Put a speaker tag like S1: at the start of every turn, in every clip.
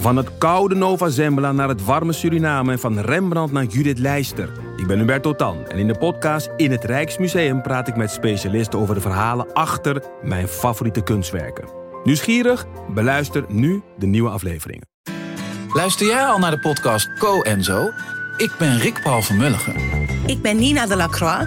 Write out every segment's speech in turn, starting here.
S1: Van het koude Nova Zembla naar het warme Suriname en van Rembrandt naar Judith Leister. Ik ben Hubert Totan en in de podcast In het Rijksmuseum praat ik met specialisten over de verhalen achter mijn favoriete kunstwerken. Nieuwsgierig? Beluister nu de nieuwe afleveringen.
S2: Luister jij al naar de podcast Co en Zo? Ik ben Rick Paul van Mulligen.
S3: Ik ben Nina de Lacroix.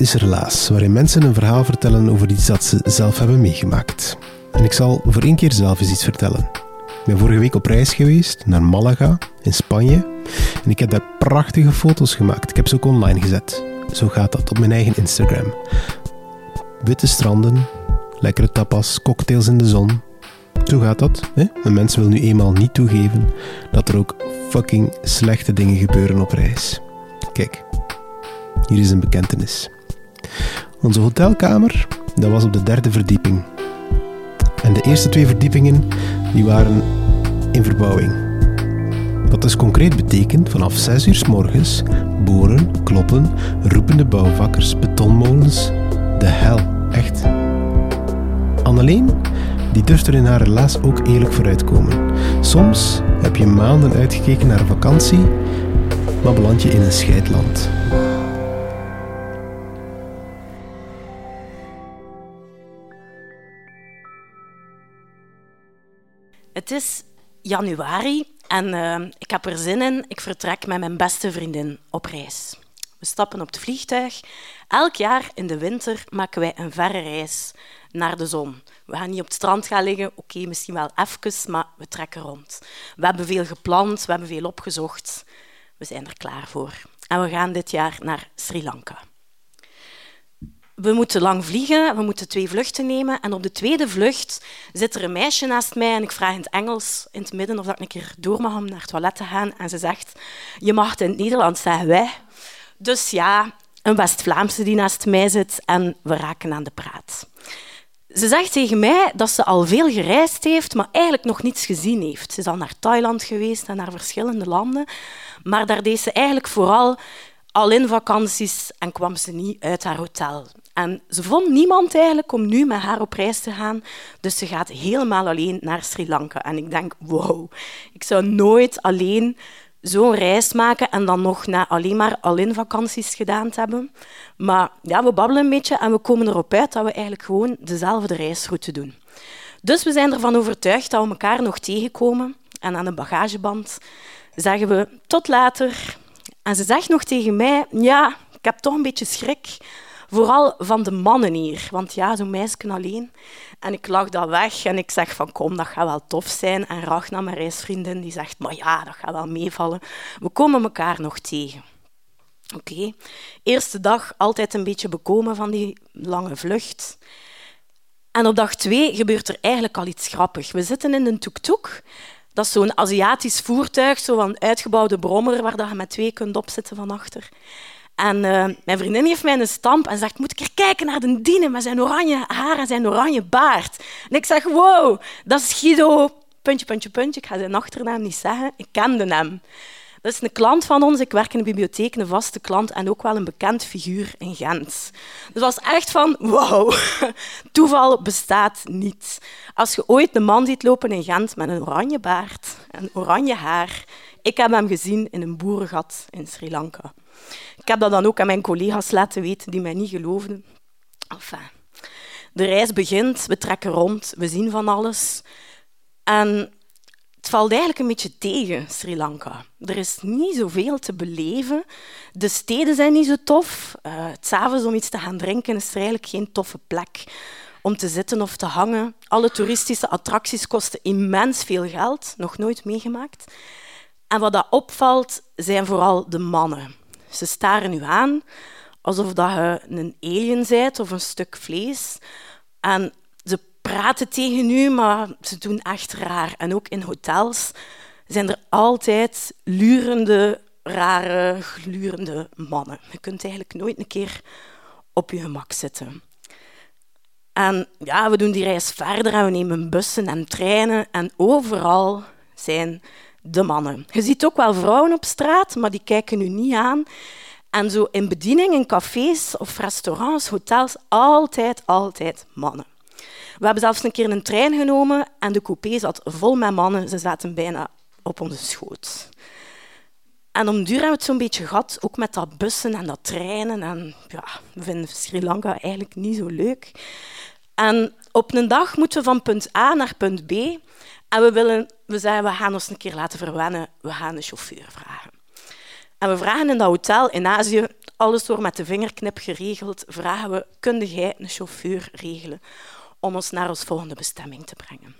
S4: Is Relaas, waarin mensen een verhaal vertellen over iets dat ze zelf hebben meegemaakt. En ik zal voor één keer zelf eens iets vertellen. Ik ben vorige week op reis geweest naar Malaga in Spanje en ik heb daar prachtige foto's gemaakt. Ik heb ze ook online gezet. Zo gaat dat op mijn eigen Instagram. Witte stranden, lekkere tapas, cocktails in de zon. Zo gaat dat. Hè? En mensen willen nu eenmaal niet toegeven dat er ook fucking slechte dingen gebeuren op reis. Kijk, hier is een bekentenis. Onze hotelkamer, dat was op de derde verdieping. En de eerste twee verdiepingen, die waren in verbouwing. Wat dus concreet betekent, vanaf 6 uur s morgens, boren, kloppen, roepende bouwvakkers, betonmolens, de hel, echt. Anneleen, die durft er in haar relaas ook eerlijk vooruitkomen. Soms heb je maanden uitgekeken naar vakantie, maar beland je in een scheidland.
S5: Het is januari en eh, ik heb er zin in. Ik vertrek met mijn beste vriendin op reis. We stappen op het vliegtuig. Elk jaar in de winter maken wij een verre reis naar de zon. We gaan niet op het strand gaan liggen, oké, misschien wel even, maar we trekken rond. We hebben veel gepland, we hebben veel opgezocht. We zijn er klaar voor. En we gaan dit jaar naar Sri Lanka. We moeten lang vliegen, we moeten twee vluchten nemen. En op de tweede vlucht zit er een meisje naast mij en ik vraag in het Engels in het midden of ik een keer door mag om naar het toilet te gaan. En ze zegt, je mag het in het Nederlands zeggen, wij. Dus ja, een West-Vlaamse die naast mij zit en we raken aan de praat. Ze zegt tegen mij dat ze al veel gereisd heeft, maar eigenlijk nog niets gezien heeft. Ze is al naar Thailand geweest en naar verschillende landen, maar daar deed ze eigenlijk vooral al in vakanties en kwam ze niet uit haar hotel. En ze vond niemand eigenlijk om nu met haar op reis te gaan, dus ze gaat helemaal alleen naar Sri Lanka. En ik denk, wow, ik zou nooit alleen zo'n reis maken en dan nog na alleen maar al-in vakanties gedaan te hebben. Maar ja, we babbelen een beetje en we komen erop uit dat we eigenlijk gewoon dezelfde reisroute doen. Dus we zijn ervan overtuigd dat we elkaar nog tegenkomen. En aan de bagageband zeggen we tot later. En ze zegt nog tegen mij, ja, ik heb toch een beetje schrik. Vooral van de mannen hier. Want ja, zo'n meisje alleen. En ik lach dat weg en ik zeg van kom, dat gaat wel tof zijn. En Ragna, mijn reisvriendin, die zegt, maar ja, dat gaat wel meevallen. We komen elkaar nog tegen. Oké. Eerste dag altijd een beetje bekomen van die lange vlucht. En op dag twee gebeurt er eigenlijk al iets grappigs. We zitten in een tuk-tuk. Dat is zo'n Aziatisch voertuig, zo'n uitgebouwde brommer waar je met twee kunt opzitten van achter. En uh, mijn vriendin geeft mij een stamp en zegt, moet ik er kijken naar de diene met zijn oranje haar en zijn oranje baard. En ik zeg, wow, dat is Guido, puntje, puntje, puntje. Ik ga zijn achternaam niet zeggen. Ik kende hem. Dat is een klant van ons. Ik werk in de bibliotheek, een vaste klant en ook wel een bekend figuur in Gent. Dus was echt van, wow, toeval bestaat niet. Als je ooit een man ziet lopen in Gent met een oranje baard en oranje haar, ik heb hem gezien in een boerengat in Sri Lanka. Ik heb dat dan ook aan mijn collega's laten weten die mij niet geloofden. Enfin, de reis begint, we trekken rond, we zien van alles. En het valt eigenlijk een beetje tegen, Sri Lanka. Er is niet zoveel te beleven. De steden zijn niet zo tof. Uh, S'avonds om iets te gaan drinken is er eigenlijk geen toffe plek. om te zitten of te hangen. Alle toeristische attracties kosten immens veel geld, nog nooit meegemaakt. En wat dat opvalt, zijn vooral de mannen. Ze staren u aan alsof dat je een alien bent of een stuk vlees. En ze praten tegen u, maar ze doen echt raar. En ook in hotels zijn er altijd lurende, rare, glurende mannen. Je kunt eigenlijk nooit een keer op je gemak zitten. En ja, we doen die reis verder en we nemen bussen en treinen en overal zijn de mannen. Je ziet ook wel vrouwen op straat, maar die kijken u niet aan. En zo in bediening, in cafés of restaurants, hotels, altijd, altijd mannen. We hebben zelfs een keer een trein genomen en de coupé zat vol met mannen. Ze zaten bijna op onze schoot. En om duur hebben we het zo'n beetje gehad, ook met dat bussen en dat treinen. En ja, we vinden Sri Lanka eigenlijk niet zo leuk. En op een dag moeten we van punt A naar punt B. En we, willen, we zeggen, we gaan ons een keer laten verwennen. We gaan een chauffeur vragen. En we vragen in dat hotel in Azië, alles door met de vingerknip geregeld, vragen we, kun jij een chauffeur regelen om ons naar ons volgende bestemming te brengen?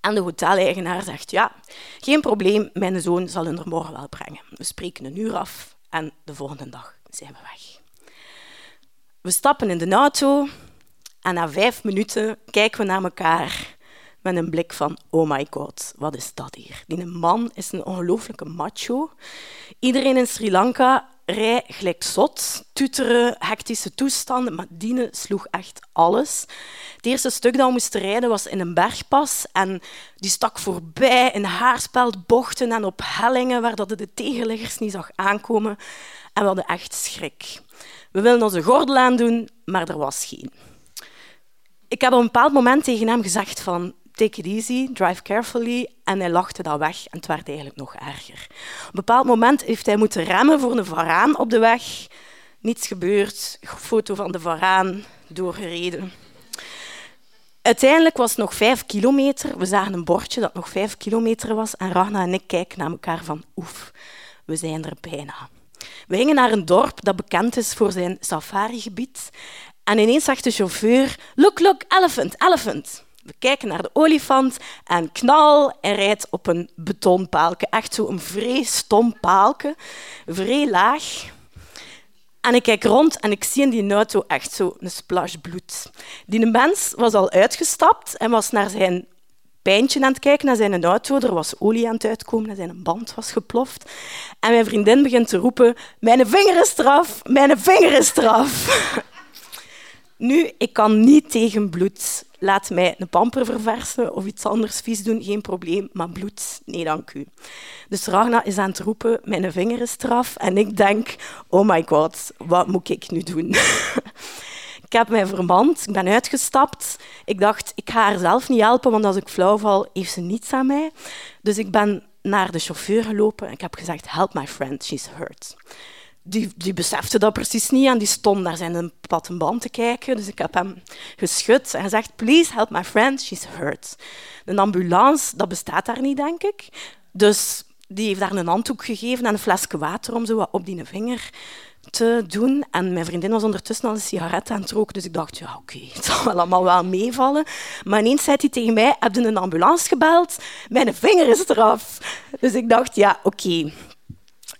S5: En de hoteleigenaar zegt, ja, geen probleem, mijn zoon zal hem er morgen wel brengen. We spreken een uur af en de volgende dag zijn we weg. We stappen in de auto en na vijf minuten kijken we naar elkaar met een blik van oh my god, wat is dat hier? Die man is een ongelooflijke macho. Iedereen in Sri Lanka rij gelijk zot, tuteren, hectische toestanden, maar Dine sloeg echt alles. Het eerste stuk dat we moesten rijden was in een bergpas en die stak voorbij in haarspeldbochten en op hellingen waar de tegenliggers niet zag aankomen. En we hadden echt schrik. We wilden onze gordel aandoen, maar er was geen. Ik heb op een bepaald moment tegen hem gezegd van take it easy, drive carefully. En hij lachte dat weg en het werd eigenlijk nog erger. Op een bepaald moment heeft hij moeten remmen voor een varaan op de weg. Niets gebeurd, foto van de varaan, doorgereden. Uiteindelijk was het nog vijf kilometer. We zagen een bordje dat nog vijf kilometer was. En Ragna en ik kijken naar elkaar van oef, we zijn er bijna. We gingen naar een dorp dat bekend is voor zijn safarigebied. En ineens zegt de chauffeur, look, look, elephant, elephant. We kijken naar de olifant en knal, hij rijdt op een betonpaalke. Echt zo een vrij stom paalke, vrij laag. En ik kijk rond en ik zie in die auto echt zo een splash bloed. Die mens was al uitgestapt en was naar zijn pijntje aan het kijken, naar zijn auto. Er was olie aan het uitkomen en zijn band was geploft. En mijn vriendin begint te roepen, mijn vinger is eraf, mijn vinger is eraf. Nu, ik kan niet tegen bloed. Laat mij een pamper verversen of iets anders vies doen, geen probleem. Maar bloed, nee dank u. Dus Ragna is aan het roepen, mijn vinger is eraf. En ik denk, oh my god, wat moet ik nu doen? ik heb mij vermand, ik ben uitgestapt. Ik dacht, ik ga haar zelf niet helpen, want als ik flauw val, heeft ze niets aan mij. Dus ik ben naar de chauffeur gelopen en ik heb gezegd, help my friend, she's hurt die, die besefte dat precies niet en die stond naar zijn platte band te kijken. Dus ik heb hem geschud en gezegd, please help my friend, she's hurt. Een ambulance, dat bestaat daar niet, denk ik. Dus die heeft daar een handdoek gegeven en een flesje water om zo wat op die vinger te doen. En mijn vriendin was ondertussen al een sigaret aan het roken, dus ik dacht, ja, oké, het zal wel allemaal wel meevallen. Maar ineens zei hij tegen mij, heb je een ambulance gebeld? Mijn vinger is eraf. Dus ik dacht, ja, oké,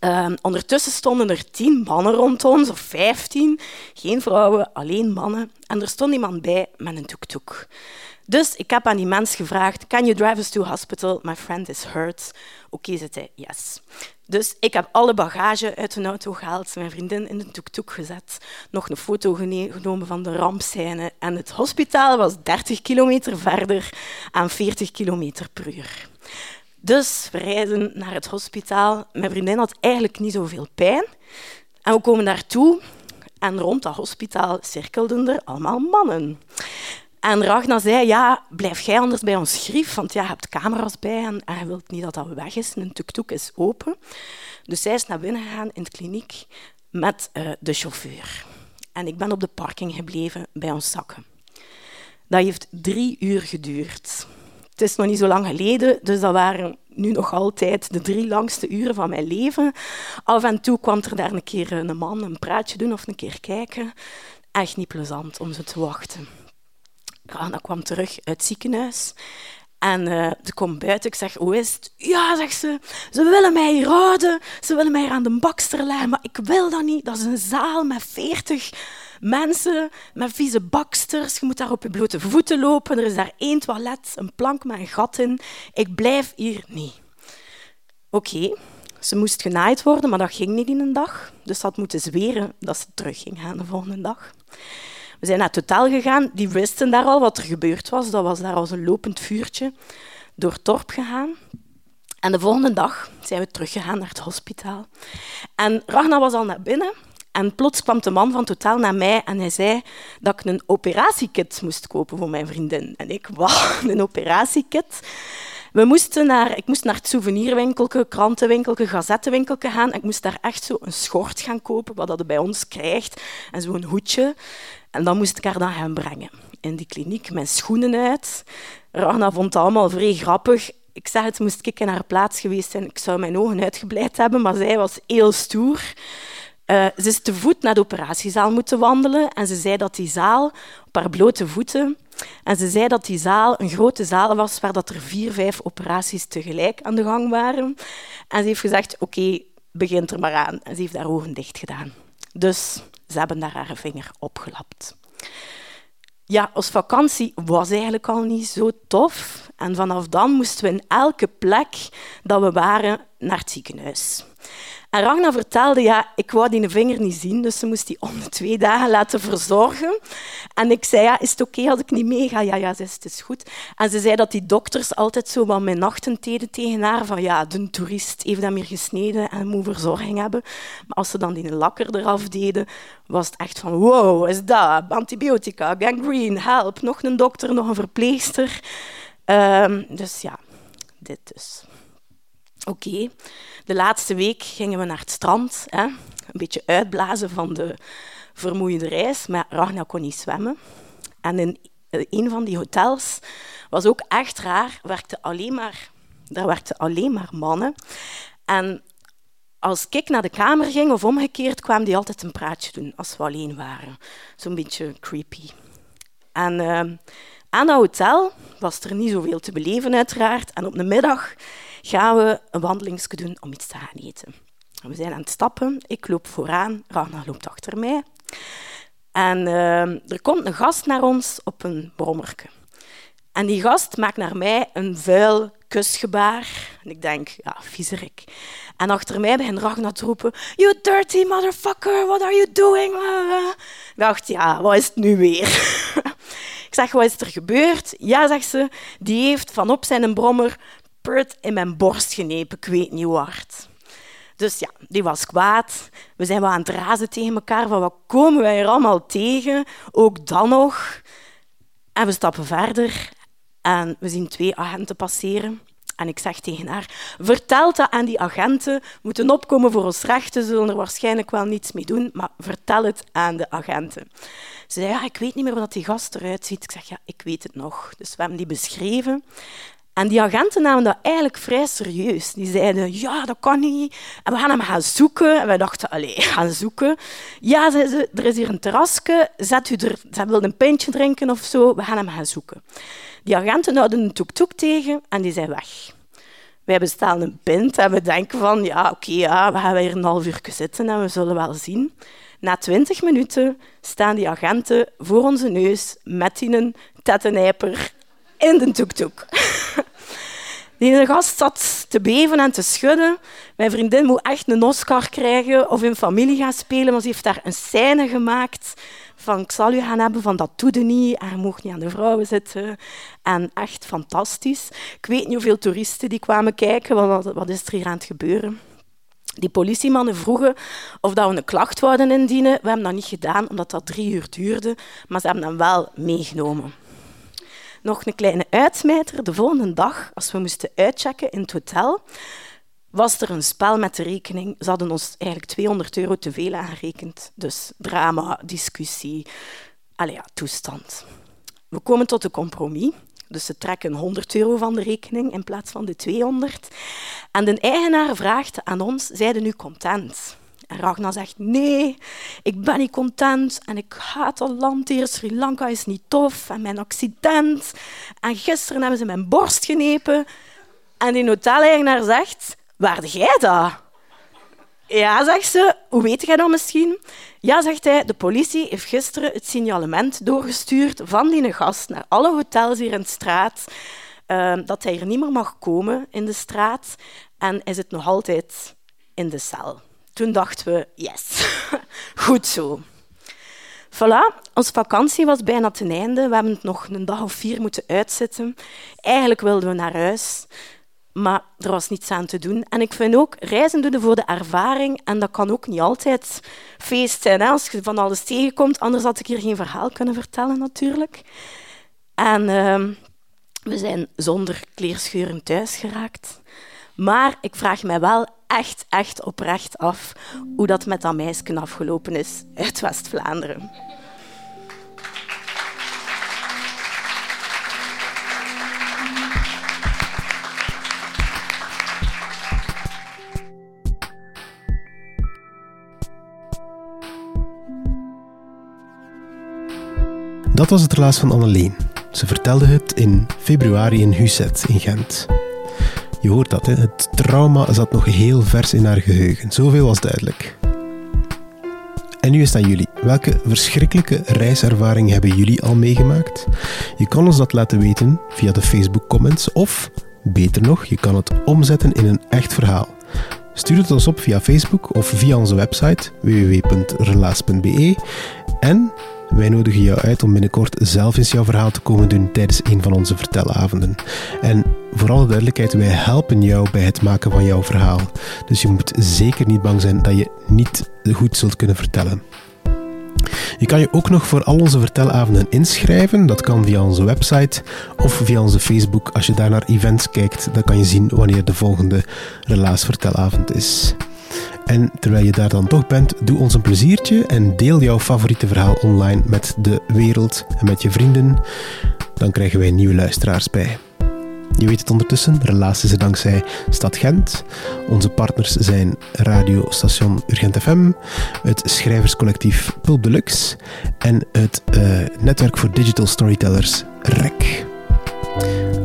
S5: Ehm, ondertussen stonden er tien mannen rond ons, of vijftien. Geen vrouwen, alleen mannen. En er stond iemand bij met een tuk-tuk. Dus ik heb aan die mens gevraagd, can you drive us to hospital? My friend is hurt. Oké, okay, zei hij, yes. Dus ik heb alle bagage uit de auto gehaald, mijn vriendin in de tuk-tuk gezet, nog een foto genomen van de rampscène. En het hospitaal was 30 kilometer verder aan 40 kilometer per uur. Dus we rijden naar het hospitaal. Mijn vriendin had eigenlijk niet zoveel pijn. En we komen daartoe en rond dat hospitaal cirkelden er allemaal mannen. En Ragna zei, ja, blijf jij anders bij ons grief, want ja, je hebt camera's bij en, hij wil niet dat dat weg is. Een tuk-tuk is open. Dus zij is naar binnen gegaan in de kliniek met uh, de chauffeur. En ik ben op de parking gebleven bij ons zakken. Dat heeft drie uur geduurd. Het is nog niet zo lang geleden, dus dat waren nu nog altijd de drie langste uren van mijn leven. Af en toe kwam er daar een keer een man een praatje doen of een keer kijken. Echt niet plezant om ze te wachten. Ragna kwam terug uit het ziekenhuis. En uh, ze komt buiten. Ik zeg, hoe is het? Ja, zegt ze. Ze willen mij hier houden. Ze willen mij hier aan de bakster leggen. Maar ik wil dat niet. Dat is een zaal met veertig mensen, met vieze baksters. Je moet daar op je blote voeten lopen. Er is daar één toilet, een plank met een gat in. Ik blijf hier niet. Oké, ze moest genaaid worden, maar dat ging niet in een dag. Dus ze had moeten zweren dat ze terug ging gaan de volgende dag. We zijn naar het hotel gegaan. Die wisten daar al wat er gebeurd was. Dat was daar als een lopend vuurtje door het dorp gegaan. En de volgende dag zijn we teruggegaan naar het hospitaal. En Ragna was al naar binnen. En plots kwam de man van hotel naar mij en hij zei dat ik een operatiekit moest kopen voor mijn vriendin. En ik, wauw, een operatiekit? We moesten naar, ik moest naar het souvenirwinkelke, krantenwinkelke, gazettenwinkelke gaan. Ik moest daar echt zo een schort gaan kopen, wat dat bij ons krijgt, en zo'n hoedje. En dan moest ik haar dan gaan brengen. In die kliniek, mijn schoenen uit. Ragna vond het allemaal vrij grappig. Ik zeg het, moest ik in haar plaats geweest zijn. Ik zou mijn ogen uitgebleid hebben, maar zij was heel stoer. Uh, ze is te voet naar de operatiezaal moeten wandelen en ze zei dat die zaal op haar blote voeten en ze zei dat die zaal een grote zaal was waar dat er vier, vijf operaties tegelijk aan de gang waren. En ze heeft gezegd, oké, okay, begint er maar aan. En ze heeft haar ogen dicht gedaan. Dus ze hebben daar haar vinger opgelapt. Ja, ons vakantie was eigenlijk al niet zo tof. En vanaf dan moesten we in elke plek dat we waren naar het ziekenhuis. En Ragna vertelde, ja, ik wou die vinger niet zien, dus ze moest die om twee dagen laten verzorgen. En ik zei, ja, is het oké als ik niet meega? Ja, ja, het is goed. En ze zei dat die dokters altijd zo wat mijn nachten deden tegen haar, van ja, de toerist heeft hem hier gesneden en moet verzorging hebben. Maar als ze dan die lakker eraf deden, was het echt van, wow, is dat? Antibiotica, gangrene, help, nog een dokter, nog een verpleegster. Um, dus ja, dit dus. Oké, de laatste week gingen we naar het strand. Hè? Een beetje uitblazen van de vermoeiende reis. Maar Ragna kon niet zwemmen. En in een van die hotels was ook echt raar. Werkte alleen maar, daar werkten alleen maar mannen. En als ik naar de kamer ging of omgekeerd, kwamen die altijd een praatje doen als we alleen waren. Zo'n beetje creepy. En uh, aan dat hotel was er niet zoveel te beleven, uiteraard. En op de middag gaan we een wandelingsje doen om iets te gaan eten. We zijn aan het stappen. Ik loop vooraan, Ragnar loopt achter mij. En uh, er komt een gast naar ons op een brommerke. En die gast maakt naar mij een vuil kusgebaar. En ik denk, ja, viezerik. En achter mij begint Ragnar te roepen, You dirty motherfucker, what are you doing? Ik dacht, ja, wat is het nu weer? ik zeg, wat is er gebeurd? Ja, zegt ze, die heeft van op zijn brommer Pert in mijn borst genepen, ik weet niet hard. Dus ja, die was kwaad. We zijn wel aan het razen tegen elkaar van wat komen wij er allemaal tegen, ook dan nog. En we stappen verder en we zien twee agenten passeren. En ik zeg tegen haar, vertel dat aan die agenten, moeten opkomen voor ons rechten, zullen er waarschijnlijk wel niets mee doen, maar vertel het aan de agenten. Ze zei, ja, ik weet niet meer hoe dat die gast eruit ziet. Ik zeg, ja, ik weet het nog. Dus we hebben die beschreven. En die agenten namen dat eigenlijk vrij serieus. Die zeiden, ja, dat kan niet. En we gaan hem gaan zoeken. En wij dachten, allee, gaan zoeken. Ja, ze, er is hier een terrasje. Zet u er, ze wil een pintje drinken of zo. We gaan hem gaan zoeken. Die agenten houden een toek-toek tegen en die zijn weg. Wij bestellen een pint en we denken van, ja, oké, ja, we gaan hier een half uur zitten en we zullen wel zien. Na twintig minuten staan die agenten voor onze neus met die tettenijper in de toek-toek. Die gast zat te beven en te schudden. Mijn vriendin moet echt een Oscar krijgen of in familie gaan spelen, maar ze heeft daar een scène gemaakt van ik zal u gaan hebben, van dat doe niet, hij mocht niet aan de vrouwen zitten. En echt fantastisch. Ik weet niet hoeveel toeristen die kwamen kijken, wat, wat is er hier aan het gebeuren. Die politiemannen vroegen of dat we een klacht wouden indienen. We hebben dat niet gedaan, omdat dat drie uur duurde, maar ze hebben hem wel meegenomen. Nog een kleine uitsmijter. De volgende dag, als we moesten uitchecken in het hotel, was er een spel met de rekening. Ze hadden ons eigenlijk 200 euro te veel aangerekend. Dus drama, discussie, allee, toestand. We komen tot een compromis. Dus ze trekken 100 euro van de rekening in plaats van de 200. En de eigenaar vraagt aan ons, zijn nu content? En Ragnar zegt, nee, ik ben niet content en ik haat dat land hier. Sri Lanka is niet tof en mijn accident. En gisteren hebben ze mijn borst genepen. En die hoteleigenaar zegt, waarde jij dat? Ja, zegt ze. Hoe weet jij dat misschien? Ja, zegt hij. De politie heeft gisteren het signalement doorgestuurd van die gast naar alle hotels hier in de straat. Uh, dat hij hier niet meer mag komen in de straat. En hij zit nog altijd in de cel. Toen dachten we, yes, goed zo. Voilà, onze vakantie was bijna ten einde. We hebben het nog een dag of vier moeten uitzitten. Eigenlijk wilden we naar huis. Maar er was niets aan te doen. En ik vind ook, reizen doen voor de ervaring. En dat kan ook niet altijd feest zijn. Als je van alles tegenkomt. Anders had ik hier geen verhaal kunnen vertellen, natuurlijk. En uh, we zijn zonder kleerscheuren thuis geraakt. Maar ik vraag mij wel echt, echt oprecht af hoe dat met dat meisje afgelopen is uit West-Vlaanderen.
S4: Dat was het relaas van Anneleen. Ze vertelde het in februari in Huset in Gent. Je hoort dat, hè? het trauma zat nog heel vers in haar geheugen. Zoveel was duidelijk. En nu is het aan jullie. Welke verschrikkelijke reiservaring hebben jullie al meegemaakt? Je kan ons dat laten weten via de Facebook-comments of, beter nog, je kan het omzetten in een echt verhaal. Stuur het ons op via Facebook of via onze website www.relaas.be en wij nodigen jou uit om binnenkort zelf eens jouw verhaal te komen doen tijdens een van onze vertelavonden. En voor alle duidelijkheid, wij helpen jou bij het maken van jouw verhaal. Dus je moet zeker niet bang zijn dat je niet goed zult kunnen vertellen. Je kan je ook nog voor al onze vertelavonden inschrijven. Dat kan via onze website of via onze Facebook. Als je daar naar events kijkt, dan kan je zien wanneer de volgende relaasvertelavond is. En terwijl je daar dan toch bent, doe ons een pleziertje en deel jouw favoriete verhaal online met de wereld en met je vrienden. Dan krijgen wij nieuwe luisteraars bij. Je weet het ondertussen, relaas is er dankzij Stad Gent. Onze partners zijn radiostation Urgent FM, het schrijverscollectief Pulp Deluxe en het uh, netwerk voor digital storytellers REC.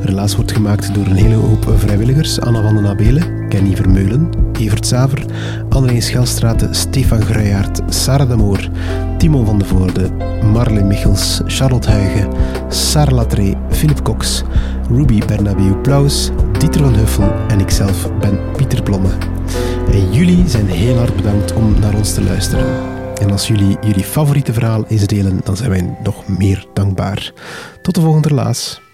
S4: Relaas wordt gemaakt door een hele hoop vrijwilligers. Anna van den Abelen, Kenny Vermeulen, Evert Saver, Annelien Schelstraten, Stefan Gruijaert, Sarah de Moor, Timo van de Voorde, Marle Michels, Charlotte Huigen, Sarah Latré, Philip Cox, Ruby Bernabeu Plaus, Dieter van Huffel en ikzelf ben Pieter Blomme. En jullie zijn heel hard bedankt om naar ons te luisteren. En als jullie jullie favoriete verhaal eens delen, dan zijn wij nog meer dankbaar. Tot de volgende relaas.